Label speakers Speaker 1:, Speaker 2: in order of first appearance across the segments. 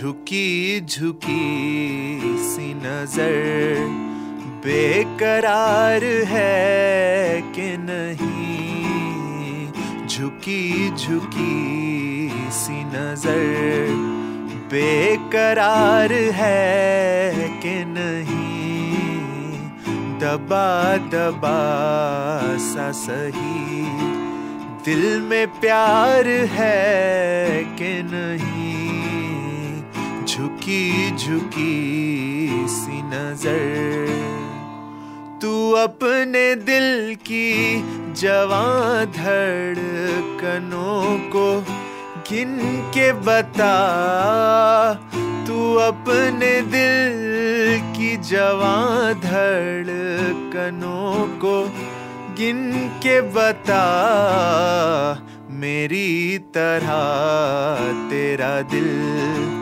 Speaker 1: झुकी झुकी सी नज़र बेकरार है कि नहीं? झुकी झुकी सी नज़र बेकरार है कि नहीं? दबा दबा सा सही दिल में प्यार है कि नहीं? झुकी झुकी सी नज़र। तू अपने दिल की जवां धड़कनों को गिन के बता। तू अपने दिल की जवां धड़कनों को गिन के बता। मेरी तरह तेरा दिल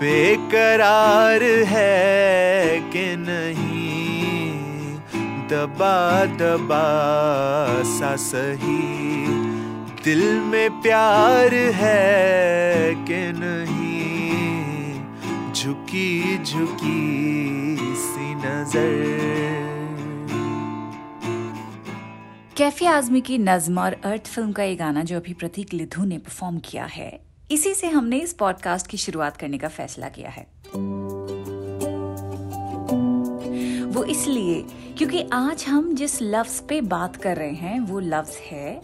Speaker 1: बेकरार है कि नहीं। दबा दबा सा सही। दिल में प्यार है कि नहीं। झुकी झुकी सी नज़र।
Speaker 2: कैफ़े आजमी की नज्म और अर्थ फ़िल्म का ये गाना जो अभी प्रतीक लिधु ने परफॉर्म किया है इसी से हमने इस पॉडकास्ट की शुरुआत करने का फैसला किया है। वो इसलिए क्योंकि आज हम जिस लफ्ज पे बात कर रहे हैं, वो लफ्ज है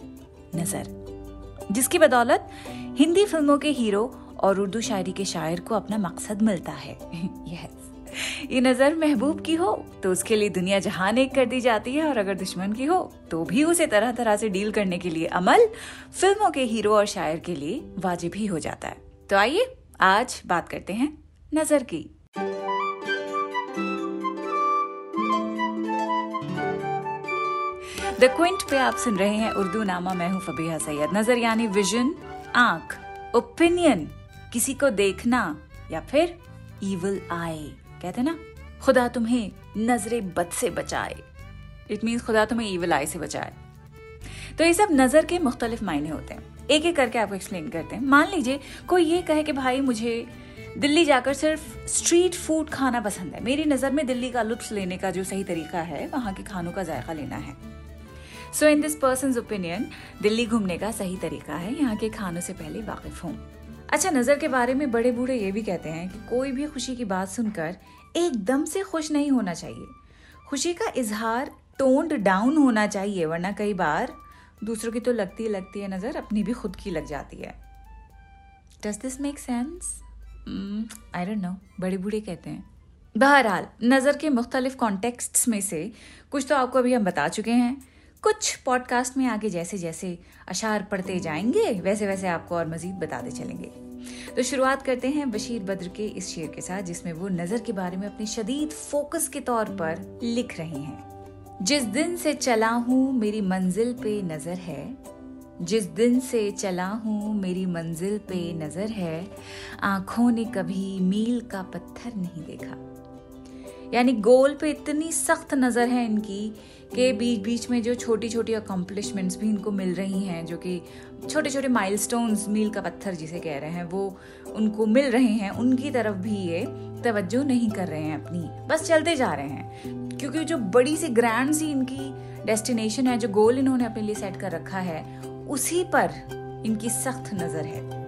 Speaker 2: नज़र, जिसकी बदौलत हिंदी फ़िल्मों के हीरो और उर्दू शायरी के शायर को अपना मकसद मिलता है। यस ये नज़र महबूब की हो तो उसके लिए दुनिया जहान एक कर दी जाती है, और अगर दुश्मन की हो तो भी उसे तरह तरह से डील करने के लिए अमल, फ़िल्मों के हीरो और शायर के लिए वाजिब ही हो जाता है। तो आइए, आज बात करते हैं नज़र की। द क्विंट पे आप सुन रहे हैं उर्दू नामा, मैं हूँ फबीहा सैयद। नज़र यानी विजन आँख ओपिनियन किसी को देखना, या फिर इवल आई कहते ना, खुदा तुम्हें नजरे बद से बचाए। इट मीन्स खुदा तुम्हें ईवल आई से बचाए। तो ये सब नज़र के मुख्तलिफ़ मायने होते हैं। एक एक करके आपको एक्सप्लेन करते हैं। मान लीजिए, कोई ये कहे कि भाई मुझे दिल्ली जाकर सिर्फ़ स्ट्रीट फ़ूड खाना पसंद है। मेरी नज़र में दिल्ली का लुत्फ लेने का जो सही तरीका है, वहाँ के खानों का जायका लेना है। So in this person opinion Delhi घूमने का सही तरीका है। यहाँ के खानों से पहले वाकिफ हूँ। अच्छा नज़र के बारे में बड़े बूढ़े ये भी कहते हैं कि कोई भी खुशी की बात सुनकर एकदम से खुश नहीं होना चाहिए। खुशी का इजहार टोन्ड डाउन होना चाहिए, वरना कई बार दूसरों की तो लगती लगती है नज़र, अपनी भी खुद की लग जाती है। Does this make sense I don't know बड़े बूढ़े कहते हैं। बहरहाल, नज़र के मुख्तलिफ़ कॉन्टेक्स्ट में से कुछ तो आपको अभी हम बता चुके हैं। कुछ पॉडकास्ट में आगे जैसे जैसे अशार पढ़ते जाएँगे वैसे वैसे आपको और मजीद बताते चलेंगे। तो शुरुआत करते हैं बशीर बद्र के इस शेर के साथ, जिसमें वो नज़र के बारे में अपने शदीद फोकस के तौर पर लिख रहे हैं। जिस दिन से चला हूँ, मेरी मंजिल पे नज़र है। जिस दिन से चला हूँ, मेरी मंजिल पे नज़र है। आँखों ने कभी मील का पत्थर नहीं देखा। यानी गोल पे इतनी सख्त नज़र है इनकी के बीच बीच में जो छोटी छोटी अकम्पलिशमेंट्स भी इनको मिल रही हैं, जो कि छोटे छोटे माइलस्टोन्स मील का पत्थर जिसे कह रहे हैं, वो उनको मिल रहे हैं। उनकी तरफ़ भी ये तवज्जो नहीं कर रहे हैं अपनी। बस चलते जा रहे हैं। क्योंकि जो बड़ी सी ग्रैंड सी इनकी डेस्टिनेशन है, जो गोल इन्होंने अपने लिए सेट कर रखा है, उसी पर इनकी सख्त नज़र है।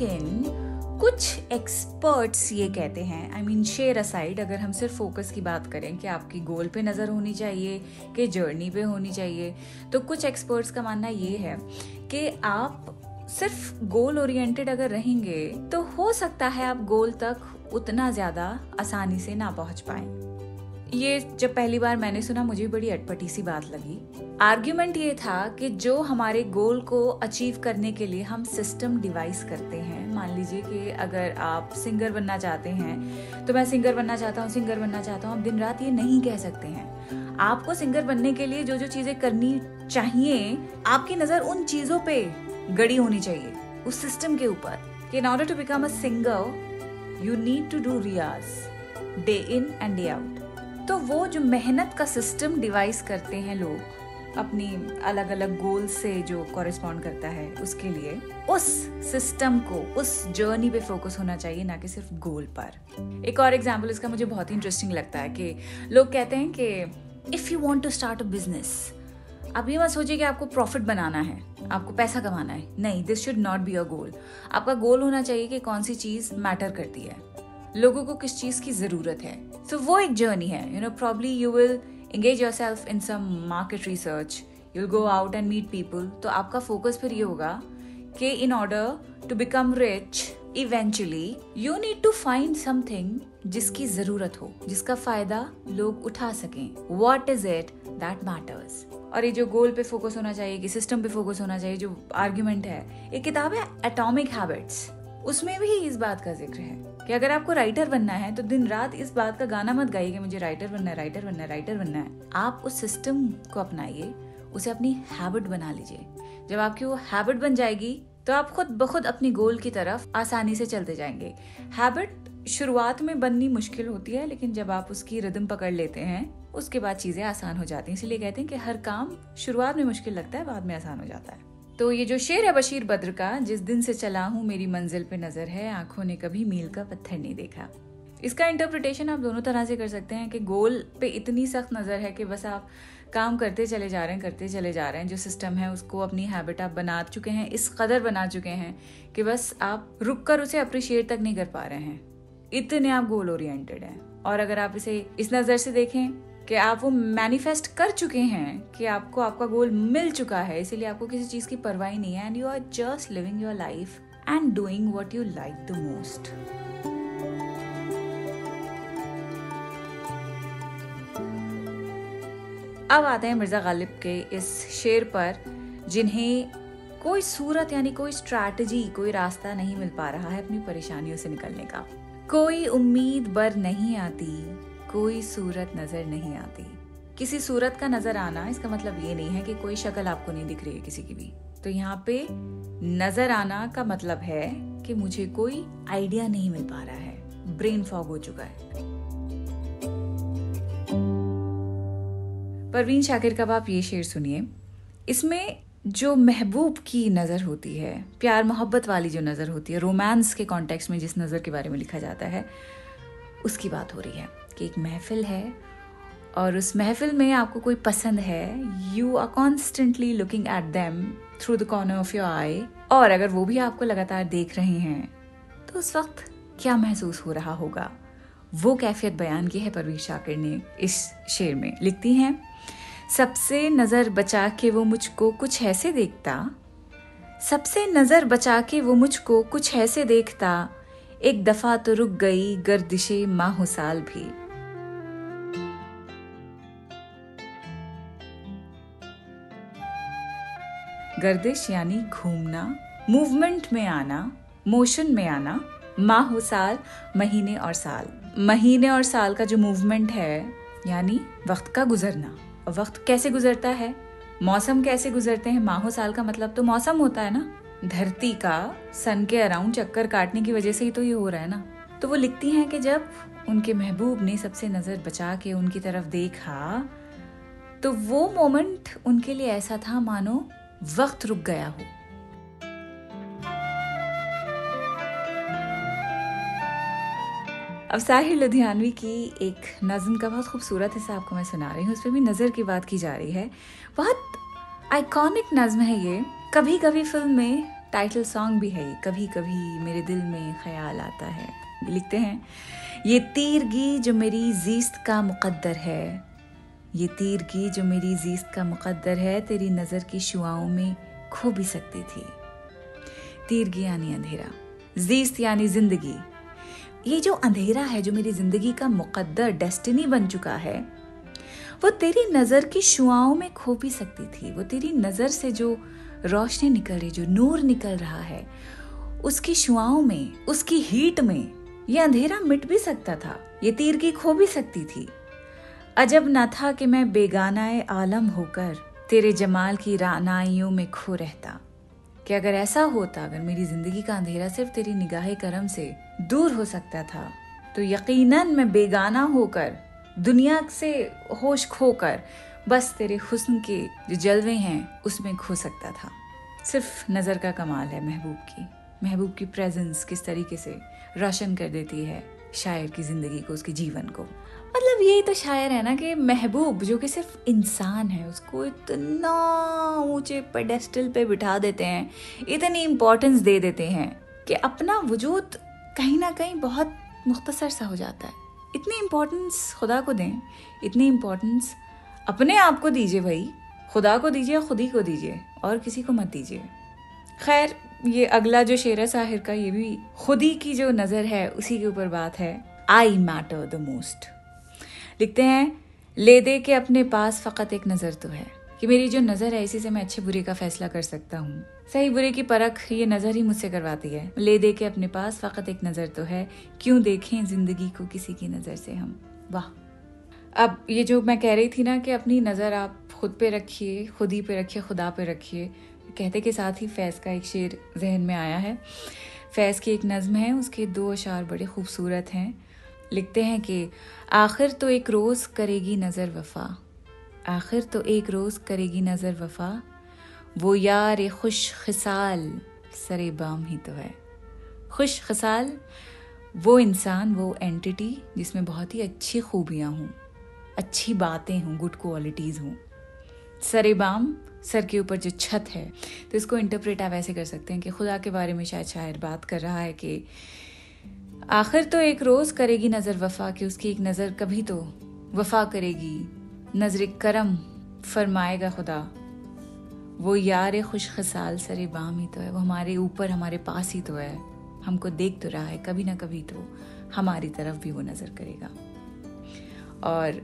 Speaker 2: लेकिन कुछ एक्सपर्ट्स ये कहते हैं आई मीन शेयर असाइड अगर हम सिर्फ़ फोकस की बात करें कि आपकी गोल पे नज़र होनी चाहिए, कि जर्नी पे होनी चाहिए तो कुछ एक्सपर्ट्स का मानना ये है कि आप सिर्फ़ गोल ओरिएंटेड अगर रहेंगे तो हो सकता है आप गोल तक उतना ज़्यादा आसानी से ना पहुँच पाए। ये जब पहली बार मैंने सुना, मुझे बड़ी अटपटी सी बात लगी। आर्ग्यूमेंट ये था कि जो हमारे गोल को अचीव करने के लिए हम सिस्टम डिवाइस करते हैं, मान लीजिए कि अगर आप सिंगर बनना चाहते हैं तो मैं सिंगर बनना चाहता हूँ सिंगर बनना चाहता हूँ आप दिन रात ये नहीं कह सकते हैं। आपको सिंगर बनने के लिए जो जो चीज़ें करनी चाहिए, आपकी नज़र उन चीज़ों पे गड़ी होनी चाहिए, उस सिस्टम के ऊपर। In order to become a singer you need to do riyaz day in and day out तो वो जो मेहनत का सिस्टम डिवाइस करते हैं लोग, अपनी अलग अलग गोल से जो कॉरेस्पॉन्ड करता है उसके लिए, उस सिस्टम को, उस जर्नी पे फोकस होना चाहिए, ना कि सिर्फ़ गोल पर। एक और एग्ज़ाम्पल इसका मुझे बहुत ही इंटरेस्टिंग लगता है कि लोग कहते हैं कि if you want to start a business आप ये मत सोचिए कि आपको प्रॉफिट बनाना है, आपको पैसा कमाना है। नहीं this should not be a goal आपका गोल होना चाहिए कि कौन सी चीज़ मैटर करती है। लोगों को किस चीज़ की ज़रूरत है। तो so, वो एक जर्नी है। You know probably you will engage yourself in some market research you will go out and meet people तो आपका फोकस फिर ये होगा कि in order to become rich eventually you need to find something जिसकी ज़रूरत हो जिसका फ़ायदा लोग उठा सकें। What is it that matters और ये जो गोल पे फोकस होना चाहिए कि सिस्टम पे फोकस होना चाहिए जो आर्ग्यूमेंट है एक किताब है एटॉमिक हैबिट्स उसमें भी इस बात का ज़िक्र है। कि अगर आपको राइटर बनना है तो दिन रात इस बात का गाना मत गाइए कि मुझे राइटर बनना है राइटर बनना है राइटर बनना है। आप उस सिस्टम को अपनाइए, उसे अपनी हैबिट बना लीजिए। जब आपकी वो हैबिट बन जाएगी तो आप खुद ब खुद अपनी गोल की तरफ़ आसानी से चलते जाएँगे। हैबिट शुरुआत में बननी मुश्किल होती है, लेकिन जब आप उसकी रिदम पकड़ लेते हैं, उसके बाद चीज़ें आसान हो जाती हैं। इसलिए कहते हैं कि हर काम शुरुआत में मुश्किल लगता है, बाद में आसान हो जाता है। तो ये जो शेर है बशीर बद्र का, जिस दिन से चला हूँ, मेरी मंजिल पे नज़र है, आँखों ने कभी मील का पत्थर नहीं देखा। इसका इंटरप्रिटेशन आप दोनों तरह से कर सकते हैं कि गोल पे इतनी सख्त नज़र है कि बस आप काम करते चले जा रहे हैं, करते चले जा रहे हैं। जो सिस्टम है, उसको अपनी हैबिट आप बना चुके हैं, इस कदर बना चुके हैं कि बस आप रुक कर उसे अप्रिशिएट तक नहीं कर पा रहे हैं। इतने आप गोल ओरिएंटेड हैं। और अगर आप इसे इस नज़र से देखें कि आप वो मैनिफेस्ट कर चुके हैं कि आपको आपका गोल मिल चुका है, इसीलिए आपको किसी चीज़ की परवाह नहीं है and you are just living your life and doing what you like the most अब आते हैं मिर्ज़ा गालिब के इस शेर पर, जिन्हें कोई सूरत यानी कोई स्ट्रैटेजी कोई रास्ता नहीं मिल पा रहा है अपनी परेशानियों से निकलने का। कोई उम्मीद बर नहीं आती कोई सूरत नज़र नहीं आती। किसी सूरत का नज़र आना, इसका मतलब ये नहीं है कि कोई शक्ल आपको नहीं दिख रही है किसी की भी। तो यहाँ पे नज़र आना का मतलब है कि मुझे कोई आइडिया नहीं मिल पा रहा है। ब्रेन फॉग हो चुका है। परवीन शाकिर का आप ये शेर सुनिए? इसमें जो महबूब की नज़र होती है, प्यार मोहब्बत वाली जो नज़र होती है, रोमांस के कॉन्टेक्स्ट में जिस नज़र के बारे में लिखा जाता है उसकी बात हो रही है कि एक महफिल है और उस महफिल में आपको कोई पसंद है you are constantly looking at them through the corner of your eye और अगर वो भी आपको लगातार देख रहे हैं तो उस वक्त क्या महसूस हो रहा होगा? वो कैफियत बयान की है परवीर शाकिर ने इस शेर में। लिखती हैं, सबसे नज़र बचा के वो मुझको कुछ ऐसे देखता, सबसे नज़र बचा के वो मुझको कुछ ऐसे देखता एक दफ़ा तो रुक गई गर्दिशे माह साल भी। गर्दिश यानी घूमना मूवमेंट में आना मोशन में आना माह साल महीने और साल। महीने और साल का जो मूवमेंट है, यानी वक्त का गुजरना। वक्त कैसे गुजरता है? मौसम कैसे गुजरते हैं? माहो साल का मतलब तो मौसम होता है ना? धरती का सन के अराउंड चक्कर काटने की वजह से ही तो ये हो रहा है ना। तो वो लिखती हैं कि जब उनके महबूब ने सबसे नज़र बचा के उनकी तरफ़ देखा तो वो मोमेंट उनके लिए ऐसा था, मानो वक्त रुक गया हो। अब साहिर लुधियानवी की एक नज्म का बहुत खूबसूरत हिस्सा आपको मैं सुना रही हूँ उस पर भी नज़र की बात की जा रही है। बहुत आइकॉनिक नज्म है ये। कभी कभी फ़िल्म में टाइटल सॉन्ग भी है कभी कभी मेरे दिल में ख्याल आता है। लिखते हैं, ये तीरगी जो मेरी जीस्त का मुकद्दर है, ये तीरगी जो मेरी जीस्त का मुकद्दर है, तेरी नज़र की शुआओं में खो भी सकती थी। तीरगी यानी अंधेरा। जीस्त यानी ज़िंदगी। ये जो अंधेरा है, जो मेरी ज़िंदगी का मुकद्दर डेस्टिनी बन चुका है वो तेरी नज़र की शुआओं में खो भी सकती थी। वो तेरी नज़र से जो रोशनी निकल रही, जो नूर निकल रहा है, उसकी शुआओं में, उसकी हीट में ये अंधेरा मिट भी सकता था, ये तीर की खो भी सकती थी। अजब न था कि मैं बेगानाए आलम होकर तेरे जमाल की रानाइयों में खो रहता। कि अगर ऐसा होता, अगर मेरी ज़िंदगी का अंधेरा सिर्फ़ तेरी निगाह करम से दूर हो सकता था तो यकीनन मैं बेगाना होकर दुनिया से होश खोकर बस तेरे हुस्न के जो जलवे हैं, उसमें खो सकता था। सिर्फ़ नज़र का कमाल है महबूब की। महबूब की प्रेजेंस किस तरीके से रोशन कर देती है शायर की ज़िंदगी को, उसके जीवन को। मतलब यही तो शायर है ना कि महबूब, जो कि सिर्फ़ इंसान है, उसको इतना ऊँचे पेडेस्टल पे बिठा देते हैं, इतनी इम्पोर्टेंस दे देते हैं कि अपना वजूद कहीं ना कहीं बहुत मुख्तसर सा हो जाता है। इतनी इम्पोर्टेंस खुदा को दें, इतनी इम्पोर्टेंस अपने आप को दीजिए भाई, खुदा को दीजिए खुद ही को दीजिए, और किसी को मत दीजिए। खैर, ये अगला जो शेर है, साहिर का, ये भी खुद ही की जो नज़र है, उसी के ऊपर बात है। आई मैटर द मोस्ट लिखते हैं, ले दे के अपने पास फ़कत एक नज़र तो है। कि मेरी जो नज़र है, इसी से मैं अच्छे बुरे का फैसला कर सकता हूँ। सही बुरे की परख, ये नज़र ही मुझसे करवाती है। ले दे के अपने पास फ़कत एक नज़र तो है। क्यों देखें ज़िंदगी को किसी की नज़र से हम? वाह। अब ये जो मैं कह रही थी ना कि अपनी नज़र आप खुद पे रखिए, खुद ही पे रखिए, खुदा पे रखिए, कहते के साथ ही फैज़ का एक शेर जहन में आया है। फैज़ की एक नज़म है, उसके दो अशार बड़े खूबसूरत हैं। लिखते हैं कि, आखिर तो एक रोज़ करेगी नज़र वफ़ा। आखिर तो एक रोज़ करेगी नज़र वफ़ा। वो यार खुश खसाल सरे बाम ही तो है। खुश खसाल, वो इंसान, वो एंटिटी जिसमें बहुत ही अच्छी खूबियाँ हों, अच्छी बातें हों गुड क्वालिटीज़ हों। सरे बाम, सर के ऊपर जो छत है तो इसको इंटरप्रेट आप ऐसे कर सकते हैं कि खुदा के बारे में शायद शायर बात कर रहा है कि आखिर तो एक रोज़ करेगी नज़र वफा कि उसकी एक नज़र कभी तो वफा करेगी नज़र करम फरमाएगा खुदा। वो यार खुश खसाल सरे बाम ही तो है। वो हमारे ऊपर, हमारे पास ही तो है। हमको देख तो रहा है, कभी ना कभी तो हमारी तरफ़ भी वो नज़र करेगा। और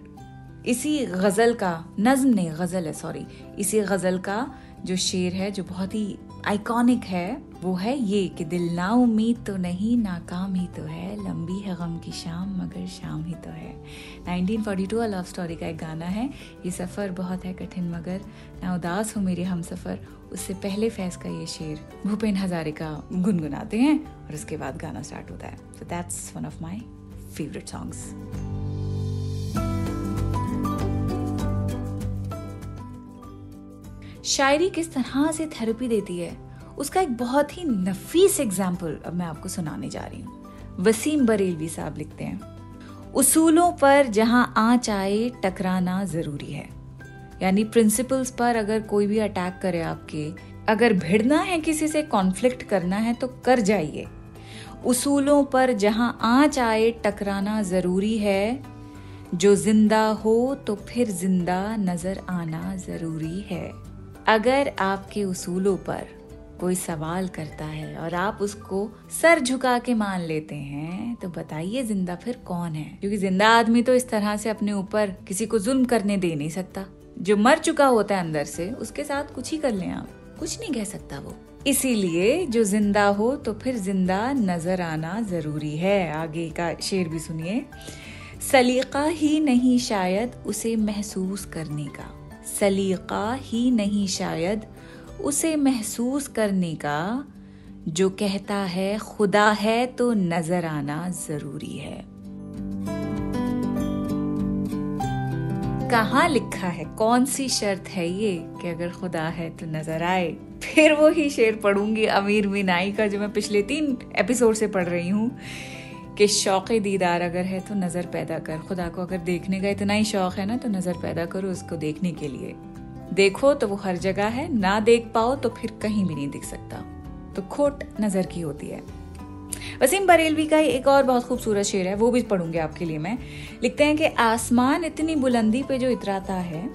Speaker 2: इसी गज़ल का, नज्म नहीं, गज़ल है सॉरी इसी गज़ल का जो शेर है, जो बहुत ही आइकॉनिक है, वो है ये कि दिल ना उम्मीद तो नहीं नाकाम ही तो है। लंबी है गम की शाम, मगर शाम ही तो है। 1942 लव स्टोरी का एक गाना है। ये सफ़र बहुत है कठिन, मगर ना उदास हो मेरे हम सफ़र। उससे पहले फैज का ये शेर भूपेन हजारे का गुनगुनाते हैं और उसके बाद गाना स्टार्ट होता है। So that's one of my favourite songs शायरी किस तरह से थेरेपी देती है, उसका एक बहुत ही नफीस एग्ज़ाम्पल अब मैं आपको सुनाने जा रही हूँ। वसीम बरेलवी साहब लिखते हैं, उसूलों पर जहाँ आँच आए, टकराना ज़रूरी है। यानी प्रिंसिपल्स पर अगर कोई भी अटैक करे आपके, अगर भिड़ना है किसी से कॉन्फ्लिक्ट करना है तो कर जाइए। उसूलों पर जहाँ आँच आए, टकराना ज़रूरी है। जो ज़िंदा हो तो फिर ज़िंदा नज़र आना ज़रूरी है। अगर आपके उसूलों पर कोई सवाल करता है और आप उसको सर झुका के मान लेते हैं तो बताइए ज़िंदा फिर कौन है? क्योंकि ज़िंदा आदमी तो इस तरह से अपने ऊपर किसी को जुल्म करने दे नहीं सकता। जो मर चुका होता है अंदर से, उसके साथ कुछ ही कर लें आप। कुछ नहीं कह सकता वो। इसीलिए जो ज़िंदा हो तो फिर ज़िंदा नज़र आना ज़रूरी है। आगे का शेर भी सुनिए। सलीका ही नहीं शायद उसे महसूस करने का। सलीका ही नहीं शायद उसे महसूस करने का। जो कहता है, खुदा है तो नज़र आना ज़रूरी है। कहा लिखा है? कौन सी शर्त है ये कि अगर खुदा है तो नज़र आए? फिर वो ही शेर पढ़ूँगी अमीर मीनाई का, जो मैं पिछले तीन एपिसोड से पढ़ रही हूँ। कि शौक दीदार अगर है तो नज़र पैदा कर। खुदा को अगर देखने का इतना ही शौक है ना तो नज़र पैदा करो उसको देखने के लिए। देखो तो वो हर जगह है, ना देख पाओ तो फिर कहीं भी नहीं दिख सकता। तो खोट नज़र की होती है। वसीम बरेलवी का एक और बहुत खूबसूरत शेर है, वो भी पढ़ूँगी आपके लिए मैं। लिखते हैं कि आसमान इतनी बुलंदी पे जो इतराता है,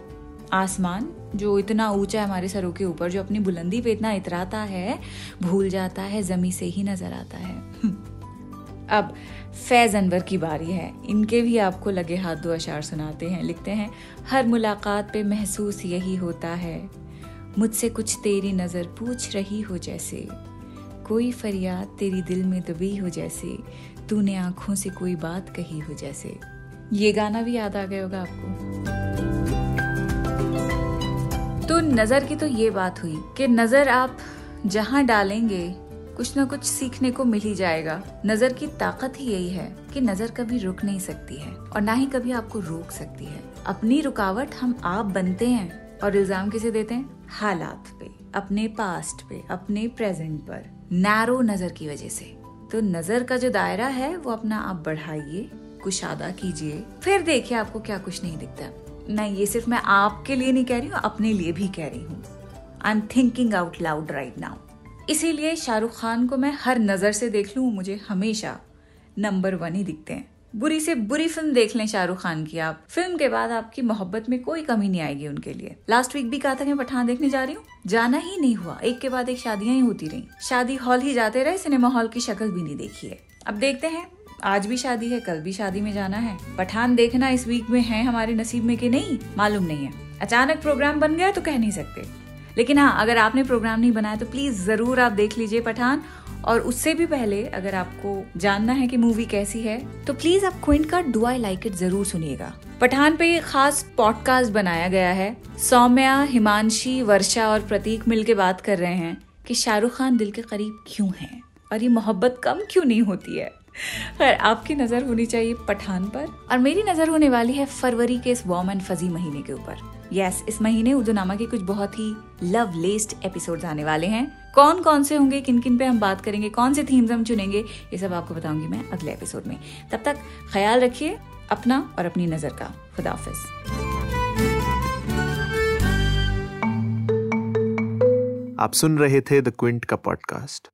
Speaker 2: आसमान जो इतना ऊँचा है हमारे सरों के ऊपर, जो अपनी बुलंदी पे इतना इतराता है, भूल जाता है, जमी से ही नज़र आता है। अब फैज़ अनवर की बारी है। इनके भी आपको लगे हाथ दो अशार सुनाते हैं, लिखते हैं, हर मुलाकात पे महसूस यही होता है, मुझसे कुछ तेरी नज़र पूछ रही हो जैसे, कोई फरियाद तेरी दिल में दबी हो जैसे, तूने आँखों से कोई बात कही हो जैसे। ये गाना भी याद आ गया होगा आपको। तो नज़र की तो ये बात हुई कि नज़र आप जहाँ डालेंगे कुछ ना कुछ सीखने को मिल ही जाएगा। नज़र की ताकत ही यही है कि नज़र कभी रुक नहीं सकती है और ना ही कभी आपको रोक सकती है। अपनी रुकावट हम आप बनते हैं और इल्ज़ाम किसे देते हैं? हालात पे, अपने पास्ट पे, अपने प्रेजेंट पर नैरो नज़र की वजह से। तो नज़र का जो दायरा है, वो अपना आप बढ़ाइए, कुशादा कीजिए। फिर देखिए आपको क्या कुछ नहीं दिखता। नहीं ये सिर्फ़ मैं आपके लिए नहीं कह रही हूँ, अपने लिए भी कह रही हूँ। I am thinking out loud right now इसीलिए शाहरुख खान को मैं हर नज़र से देख लूँ, मुझे हमेशा नंबर वन ही दिखते हैं। बुरी से बुरी फ़िल्म देख लें शाहरुख खान की आप। फ़िल्म के बाद आपकी मोहब्बत में कोई कमी नहीं आएगी उनके लिए। लास्ट वीक भी कहा था मैं पठान देखने जा रही हूँ। जाना ही नहीं हुआ। एक के बाद एक शादियाँ ही होती रही। शादी हॉल ही जाते रहे, सिनेमा हॉल की शक्ल भी नहीं देखी है। अब देखते हैं, आज भी शादी है, कल भी शादी में जाना है। पठान देखना इस वीक में है हमारे नसीब में कि नहीं, मालूम नहीं है। अचानक प्रोग्राम बन गया तो कह नहीं सकते। लेकिन हाँ अगर आपने प्रोग्राम नहीं बनाया तो प्लीज़ ज़रूर आप देख लीजिए पठान। और उससे भी पहले अगर आपको जानना है कि मूवी कैसी है तो प्लीज़ आप क्विंट का डू आई लाइक इट ज़रूर सुनिएगा। पठान पे खास पॉडकास्ट बनाया गया है। सौम्या, हिमांशी, वर्षा और प्रतीक मिलके बात कर रहे हैं कि शाहरुख खान दिल के करीब क्यों हैं? और ये मोहब्बत कम क्यों नहीं होती है? खैर, आपकी नज़र होनी चाहिए पठान पर। और मेरी नज़र होने वाली है फरवरी के इस वॉर्म एंड फजी महीने के ऊपर। यस yes, इस महीने उर्दू नामा के कुछ बहुत ही लव लेस्ड एपिसोड आने वाले हैं। कौन कौन से होंगे किन किन पे हम बात करेंगे कौन से थीम्स हम चुनेंगे ये सब आपको बताऊँगी मैं अगले एपिसोड में। तब तक ख्याल रखिए अपना और अपनी नज़र का। खुदाफिज
Speaker 1: आप सुन रहे थे द क्विंट का पॉडकास्ट